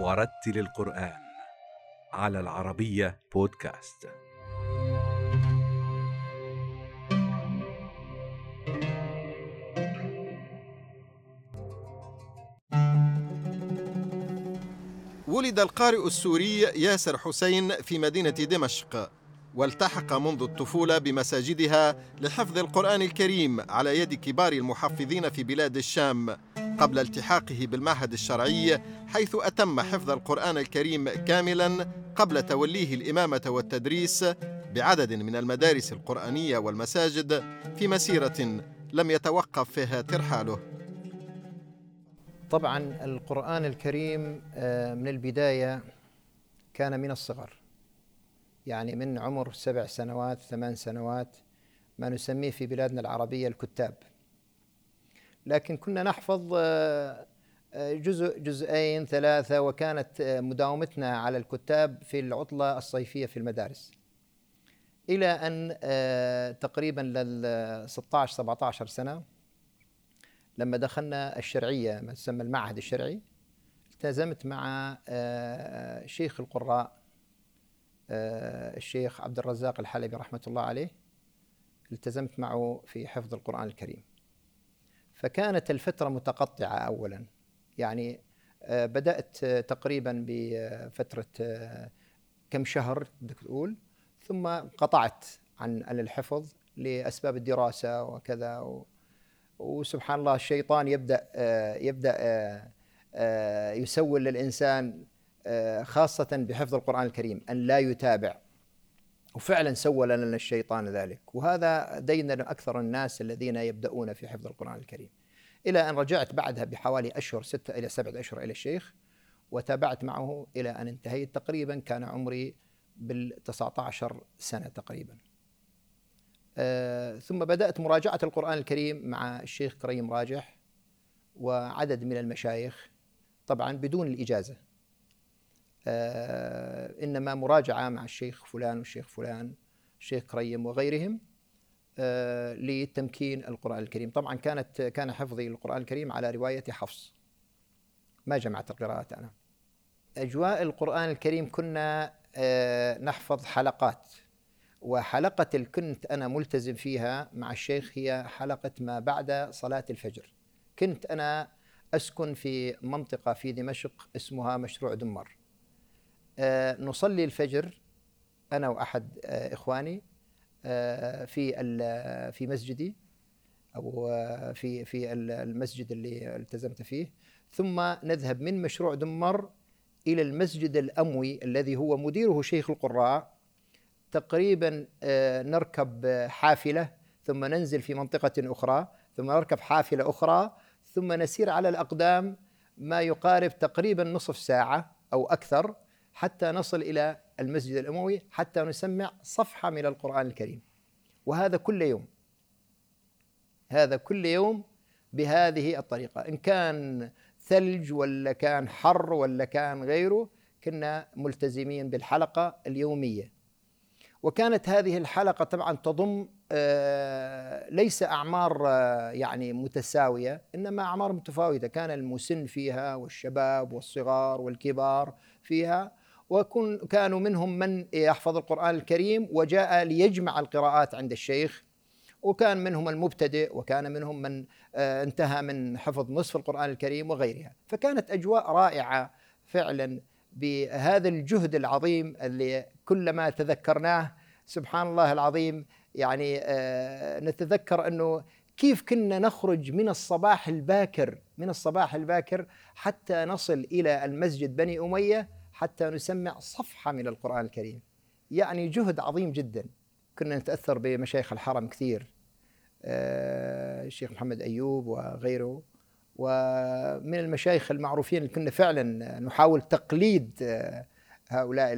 ورتل القرآن على العربية بودكاست. ولد القارئ السوري ياسر حسين في مدينة دمشق. والتحق منذ الطفولة بمساجدها لحفظ القرآن الكريم على يد كبار المحفظين في بلاد الشام قبل التحاقه بالمعهد الشرعي حيث أتم حفظ القرآن الكريم كاملا قبل توليه الإمامة والتدريس بعدد من المدارس القرآنية والمساجد في مسيرة لم يتوقف فيها ترحاله. طبعا القرآن الكريم آه، من البداية كان من الصغر. يعني من عمر سبع سنوات ثمان سنوات ما نسميه في بلادنا العربية الكتاب. لكن كنا نحفظ آه، آه، جزء جزئين ثلاثة وكانت آه، مداومتنا على الكتاب في العطلة الصيفية في المدارس. إلى أن تقريبا لل 16 17 سنة لما دخلنا الشرعية ما تسمى المعهد الشرعي التزمت مع شيخ القراء الشيخ عبد الرزاق الحلبي رحمة الله عليه التزمت معه في حفظ القرآن الكريم. فكانت الفترة متقطعة أولا. يعني آه، بدأت تقريبا بفترة آه، كم شهر بدك تقول ثم قطعت عن الحفظ لأسباب الدراسة وكذا و وسبحان الله الشيطان يبدأ آه، يبدأ يسول للإنسان خاصة بحفظ القرآن الكريم أن لا يتابع. وفعلا سول لنا الشيطان ذلك. وهذا دين أكثر الناس الذين يبدأون في حفظ القرآن الكريم. إلى أن رجعت بعدها بحوالي أشهر ستة إلى سبعة أشهر إلى الشيخ وتابعت معه إلى أن انتهيت تقريبا كان عمري بال 19 سنة تقريبا. آه ثم بدأت مراجعة القرآن الكريم مع الشيخ كريم راجح وعدد من المشايخ طبعا بدون الإجازة. آه إنما مراجعة مع الشيخ فلان والشيخ فلان الشيخ كريم وغيرهم آه لتمكين القرآن الكريم. طبعا كانت كان حفظي للقرآن الكريم على رواية حفص. ما جمعت القراءات أنا. أجواء القرآن الكريم كنا آه نحفظ حلقات وحلقة كنت أنا ملتزم فيها مع الشيخ هي حلقة ما بعد صلاة الفجر. كنت أنا أسكن في منطقة في دمشق اسمها مشروع دمر. آه، نصلي الفجر أنا وأحد آه، إخواني آه، في في مسجدي أو في في المسجد اللي التزمت فيه. ثم نذهب من مشروع دمر إلى المسجد الأموي الذي هو مديره شيخ القراء. تقريبا نركب حافلة ثم ننزل في منطقة أخرى ثم نركب حافلة أخرى ثم نسير على الأقدام ما يقارب تقريبا نصف ساعة أو أكثر. حتى نصل إلى المسجد الأموي حتى نسمع صفحة من القرآن الكريم. وهذا كل يوم. هذا كل يوم بهذه الطريقة. إن كان ثلج ولا كان حر ولا كان غيره كنا ملتزمين بالحلقة اليومية. وكانت هذه الحلقة طبعا تضم آه، ليس أعمار آه، يعني متساوية إنما أعمار متفاوتة. كان المسن فيها والشباب والصغار والكبار فيها وكن كانوا منهم من يحفظ القرآن الكريم وجاء ليجمع القراءات عند الشيخ وكان منهم المبتدئ وكان منهم من آه، انتهى من حفظ نصف القرآن الكريم وغيرها. فكانت أجواء رائعة فعلا بهذا الجهد العظيم اللي كلما تذكرناه سبحان الله العظيم يعني آه، نتذكر أنه كيف كنا نخرج من الصباح الباكر من الصباح الباكر حتى نصل إلى المسجد بني أمية حتى نسمع صفحة من القرآن الكريم. يعني جهد عظيم جدا. كنا نتأثر بمشايخ الحرم كثير. آه، الشيخ محمد أيوب وغيره. ومن المشايخ المعروفين اللي كنا فعلا نحاول تقليد آه، هؤلاء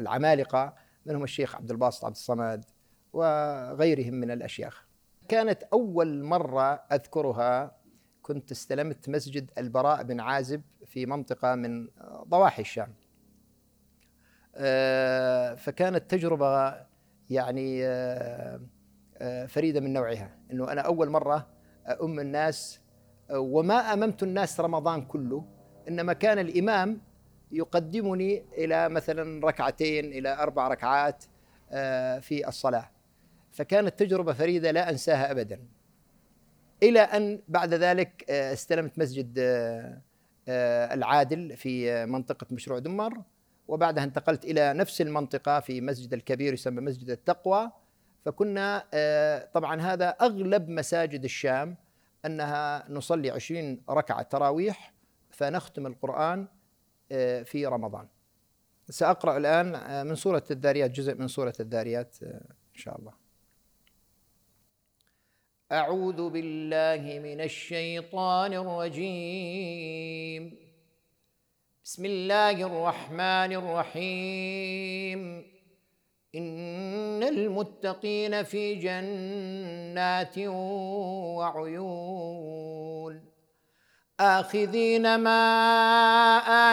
العمالقة منهم الشيخ عبد الباسط عبد الصمد وغيرهم من الأشياخ. كانت أول مرة أذكرها كنت استلمت مسجد البراء بن عازب في منطقة من ضواحي الشام. آه، فكانت تجربة يعني آه، آه، فريدة من نوعها إنه أنا أول مرة ام الناس وما أممت الناس رمضان كله إنما كان الإمام يقدمني إلى مثلا ركعتين إلى أربع ركعات في الصلاة. فكانت تجربة فريدة لا أنساها ابدا. إلى أن بعد ذلك آه، استلمت مسجد آه، العادل في منطقة مشروع دمر. وبعدها انتقلت إلى نفس المنطقة في مسجد الكبير يسمى مسجد التقوى. فكنا طبعا هذا أغلب مساجد الشام أنها نصلي عشرين ركعة تراويح فنختم القرآن في رمضان. سأقرأ الآن آه، من سورة الذاريات جزء من سورة الذاريات آه، إن شاء الله. أعوذ بالله من الشيطان الرجيم. بسم الله الرحمن الرحيم. إن المتقين في جنات وعيون. آخذين ما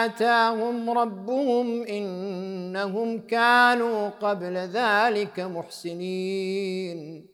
آتاهم ربهم إنهم كانوا قبل ذلك محسنين.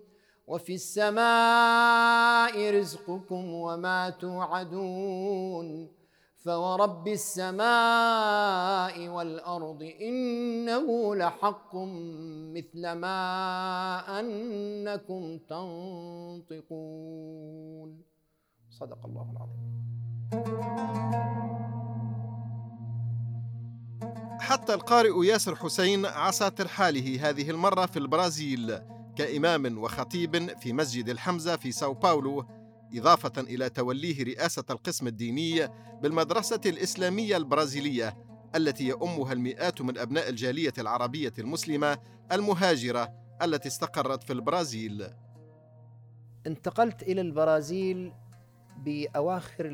وفي السماء رزقكم وما توعدون فورب السماء والأرض إنه لحق مثل ما أنكم تنطقون. صدق الله العظيم. حتى القارئ ياسر حسين عصى ترحاله هذه المرة في البرازيل. كإمام وخطيب في مسجد الحمزة في ساو باولو إضافة إلى توليه رئاسة القسم الديني بالمدرسة الإسلامية البرازيلية التي يؤمها المئات من أبناء الجالية العربية المسلمة المهاجرة التي استقرت في البرازيل. انتقلت إلى البرازيل بأواخر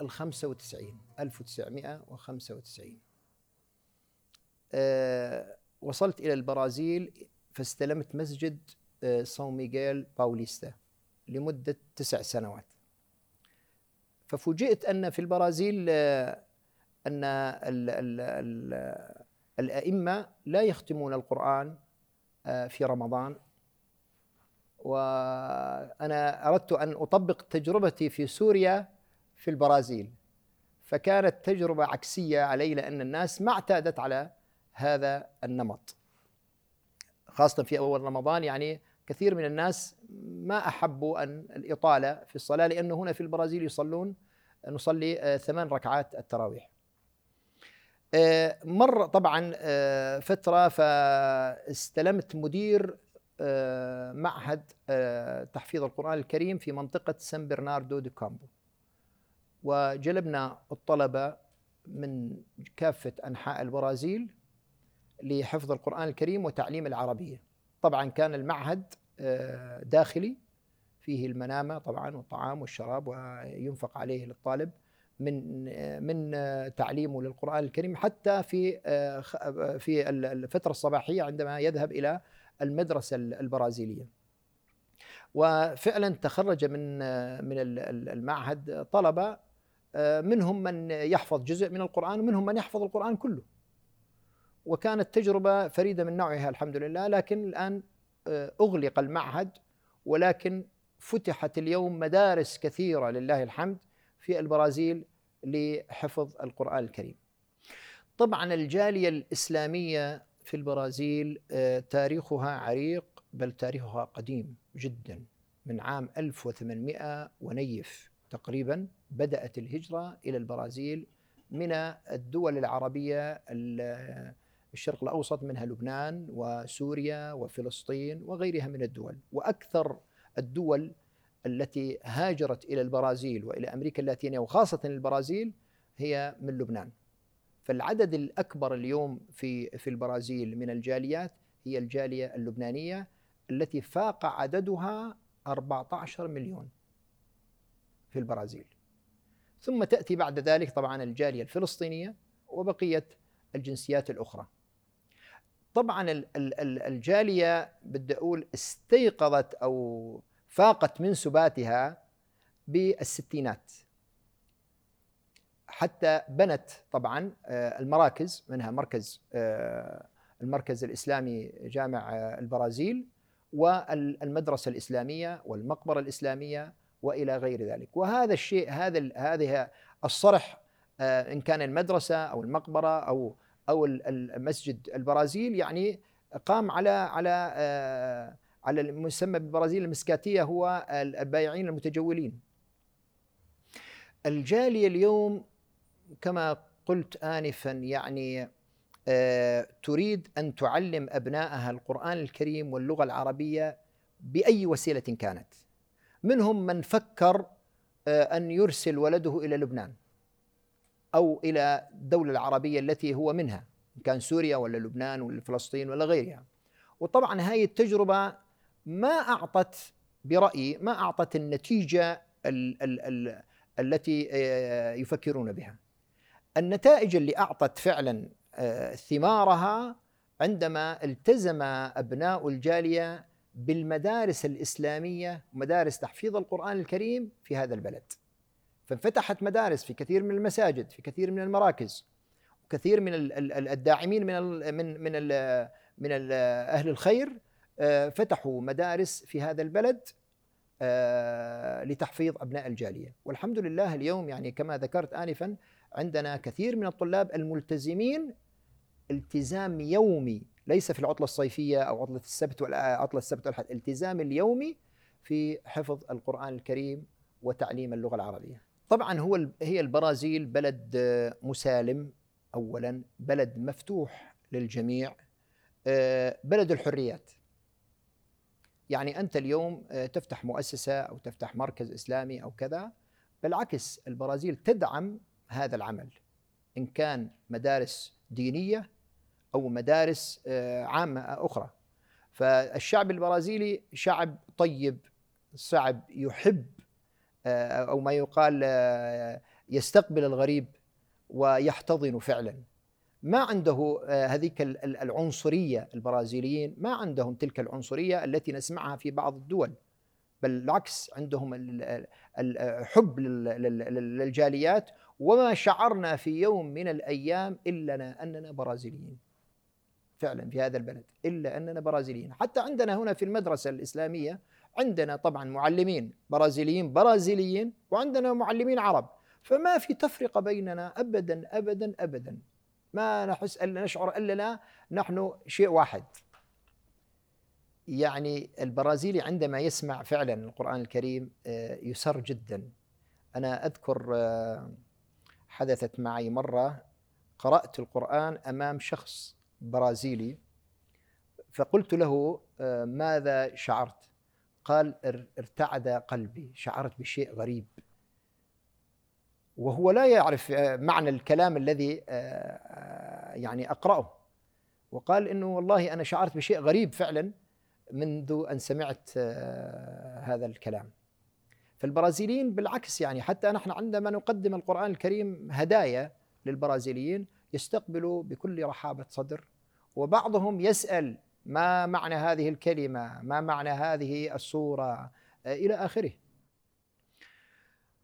ال 95 1995 أه وصلت إلى البرازيل فاستلمت مسجد سان ميغيل باوليستا لمدة تسع سنوات. ففوجئت أن في البرازيل أه أن ال ال ال الأئمة لا يختمون القرآن آه، في رمضان. وأنا أردت أن أطبق تجربتي في سوريا في البرازيل. فكانت تجربة عكسية علي لأن الناس ما اعتادت على هذا النمط. خاصة في أول رمضان يعني كثير من الناس ما أحبوا أن الإطالة في الصلاة لأنه هنا في البرازيل يصلون نصلي آه، ثمان ركعات التراويح. آه، مر طبعا آه، فترة فاستلمت مدير معهد تحفيظ القرآن الكريم في منطقة سان برناردو دي كامبو. وجلبنا الطلبة من كافة أنحاء البرازيل لحفظ القرآن الكريم وتعليم العربية. طبعا كان المعهد آه، داخلي فيه المنامة طبعا والطعام والشراب وينفق عليه للطالب من من تعليمه للقرآن الكريم. حتى في في الفترة الصباحية عندما يذهب إلى المدرسة البرازيلية. وفعلا تخرج من من المعهد طلبة آه، منهم من يحفظ جزء من القرآن ومنهم من يحفظ القرآن كله. وكانت تجربة فريدة من نوعها الحمد لله لكن الآن آه، أغلق المعهد ولكن فتحت اليوم مدارس كثيرة لله الحمد في البرازيل لحفظ القرآن الكريم. طبعا الجالية الإسلامية في البرازيل آه، تاريخها عريق بل تاريخها قديم جدا من عام 1800 ونيف تقريبا بدأت الهجرة إلى البرازيل من الدول العربية الشرق الأوسط منها لبنان وسوريا وفلسطين وغيرها من الدول. وأكثر الدول التي هاجرت إلى البرازيل وإلى أمريكا اللاتينية وخاصة البرازيل هي من لبنان. فالعدد الأكبر اليوم في في البرازيل من الجاليات هي الجالية اللبنانية التي فاق عددها 14 مليون في البرازيل. ثم تأتي بعد ذلك طبعا الجالية الفلسطينية وبقية الجنسيات الأخرى. طبعا الجالية بدي أقول استيقظت أو فاقت من سباتها بالستينات. حتى بنت طبعا آه، المراكز منها مركز آه، المركز الإسلامي جامع آه، البرازيل والمدرسة الإسلامية والمقبرة الإسلامية وإلى غير ذلك. وهذا الشيء هذا هذه الصرح إن كان المدرسة أو المقبرة أو أو المسجد البرازيل يعني قام على على على المسمى بالبرازيل المسكاتية هو البائعين المتجولين. الجالية اليوم كما قلت آنفا يعني آه، تريد أن تعلم أبنائها القرآن الكريم واللغة العربية بأي وسيلة كانت. منهم من فكر آه، أن يرسل ولده إلى لبنان. أو إلى الدولة العربية التي هو منها إن كان سوريا ولا لبنان ولا فلسطين ولا غيرها. وطبعا هذه التجربة ما أعطت برأيي ما أعطت النتيجة ال ال ال التي آه، يفكرون بها. النتائج اللي أعطت فعلا آه، ثمارها عندما التزم أبناء الجالية بالمدارس الإسلامية مدارس تحفيظ القرآن الكريم في هذا البلد. فانفتحت مدارس في كثير من المساجد في كثير من المراكز وكثير من الداعمين من من من من أهل الخير آه، فتحوا مدارس في هذا البلد آه، لتحفيظ أبناء الجالية. والحمد لله اليوم يعني كما ذكرت انفا عندنا كثير من الطلاب الملتزمين. التزام يومي ليس في العطلة الصيفية أو عطلة السبت عطلة السبت والأحد التزام اليومي في حفظ القرآن الكريم وتعليم اللغة العربية. طبعا هو هي البرازيل بلد مسالم اولا بلد مفتوح للجميع آه، بلد الحريات. يعني أنت اليوم آه، تفتح مؤسسة أو تفتح مركز إسلامي أو كذا بالعكس البرازيل تدعم هذا العمل إن كان مدارس دينية أو مدارس آه، عامة أخرى. فالشعب البرازيلي شعب طيب شعب يحب أو ما يقال يستقبل الغريب ويحتضن فعلا. ما عنده آه، هذيك العنصرية البرازيليين ما عندهم تلك العنصرية التي نسمعها في بعض الدول بل بالعكس عندهم الحب للجاليات وما شعرنا في يوم من الأيام إلا أننا برازيليين. فعلا في هذا البلد إلا أننا برازيليين. حتى عندنا هنا في المدرسة الإسلامية عندنا طبعا معلمين برازيليين برازيليين وعندنا معلمين عرب. فما في تفرقة بيننا ابدا ابدا ابدا. ما نحس الا نشعر اننا نحن شيء واحد. يعني البرازيلي عندما يسمع فعلا القرآن الكريم آه، يسر جدا. أنا أذكر آه، حدثت معي مرة قرأت القرآن أمام شخص برازيلي فقلت له آه، ماذا شعرت؟ قال ارتعد قلبي شعرت بشيء غريب. وهو لا يعرف آه، معنى الكلام الذي آه، آه، يعني أقرأه. وقال إنه والله أنا شعرت بشيء غريب فعلا منذ أن سمعت هذا الكلام. فالبرازيليين بالعكس يعني حتى نحن عندما نقدم القرآن الكريم هدايا للبرازيليين يستقبلوا بكل رحابة صدر وبعضهم يسأل ما معنى هذه الكلمة؟ ما معنى هذه الصورة إلى آخره.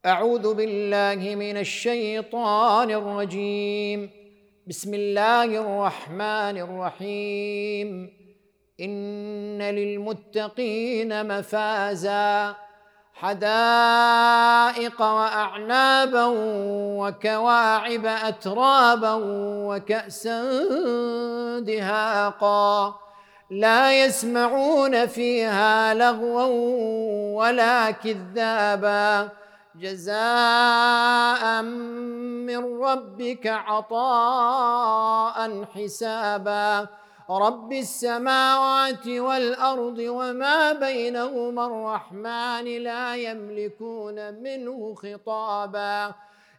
أعوذ بالله من الشيطان الرجيم. بسم الله الرحمن الرحيم. إن للمتقين مفازا. حدائق وأعنابا وكواعب أترابا وكأسا دهاقا. لا يسمعون فيها لغوا ولا كذابا. جزاء من ربك عطاء حسابا. رب السماوات والأرض وما بينهما الرحمن لا يملكون منه خطابا.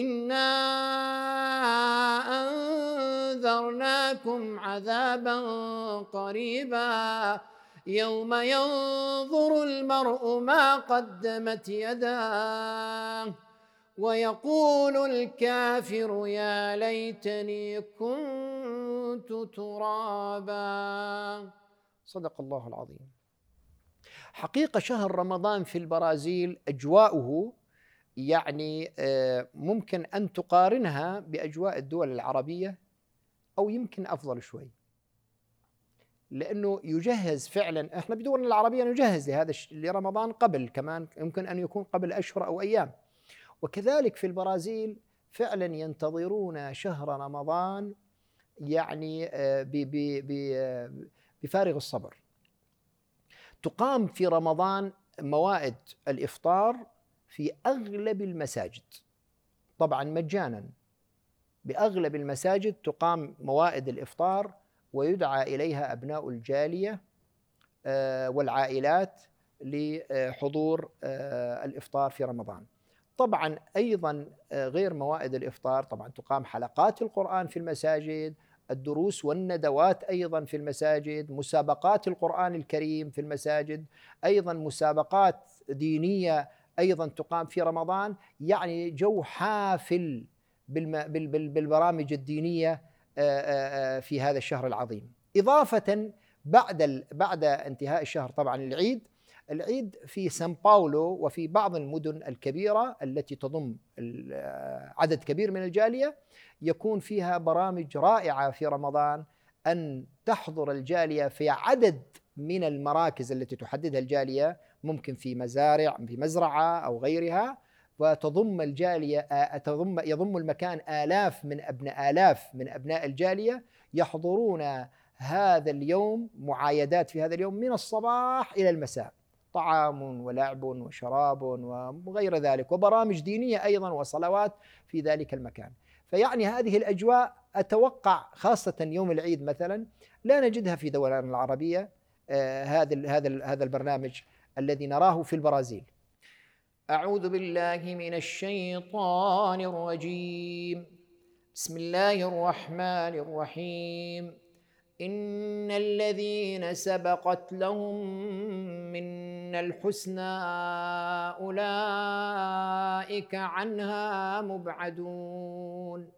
انا انذرناكم عذابا قريبا يوم ينظر المرء ما قدمت يداه ويقول الكافر يا ليتني كنت ترابا صدق الله العظيم. حقيقة شهر رمضان في البرازيل أجواؤه يعني آه، ممكن أن تقارنها بأجواء الدول العربية أو يمكن أفضل شوي. لأنه يجهز فعلا إحنا بدولنا العربية نجهز لهذا لرمضان قبل كمان يمكن أن يكون قبل أشهر أو أيام. وكذلك في البرازيل فعلا ينتظرون شهر رمضان يعني آه، بفارغ الصبر. تقام في رمضان موائد الإفطار في أغلب المساجد طبعا مجانا بأغلب المساجد تقام موائد الإفطار ويدعى إليها أبناء الجالية آه، والعائلات لحضور آه، الإفطار في رمضان. طبعا أيضا آه، غير موائد الإفطار طبعا تقام حلقات القرآن في المساجد، الدروس والندوات أيضا في المساجد، مسابقات القرآن الكريم في المساجد، أيضا مسابقات دينية أيضا تقام في رمضان، يعني جو حافل بالبرامج الدينية آه، آه، آه، في هذا الشهر العظيم. إضافة بعد بعد انتهاء الشهر طبعا العيد العيد في سان باولو وفي بعض المدن الكبيرة التي تضم عدد كبير من الجالية يكون فيها برامج رائعة في رمضان أن تحضر الجالية في عدد من المراكز التي تحددها الجالية ممكن في مزارع في مزرعة أو غيرها وتضم الجالية تضم يضم المكان آلاف من أبناء آلاف من أبناء الجالية يحضرون هذا اليوم معايدات في هذا اليوم من الصباح إلى المساء. طعام ولعب وشراب وغير ذلك وبرامج دينية أيضا وصلوات في ذلك المكان. فيعني هذه الأجواء أتوقع خاصة يوم العيد مثلا لا نجدها في دولنا العربية هذا هذا هذا البرنامج الذي نراه في البرازيل. أعوذ بالله من الشيطان الرجيم. بسم الله الرحمن الرحيم. إن الذين سبقت لهم من الحسنى أولئك عنها مبعدون.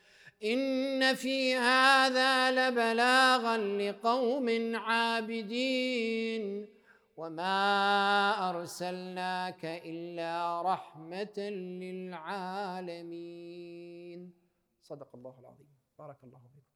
إن في هذا لبلاغا لقوم عابدين. وما أرسلناك إلا رحمة للعالمين. صدق الله العظيم. بارك الله فيكم.